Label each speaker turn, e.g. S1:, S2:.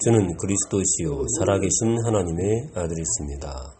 S1: 주는 그리스도시요 살아계신 하나님의 아들이십니다.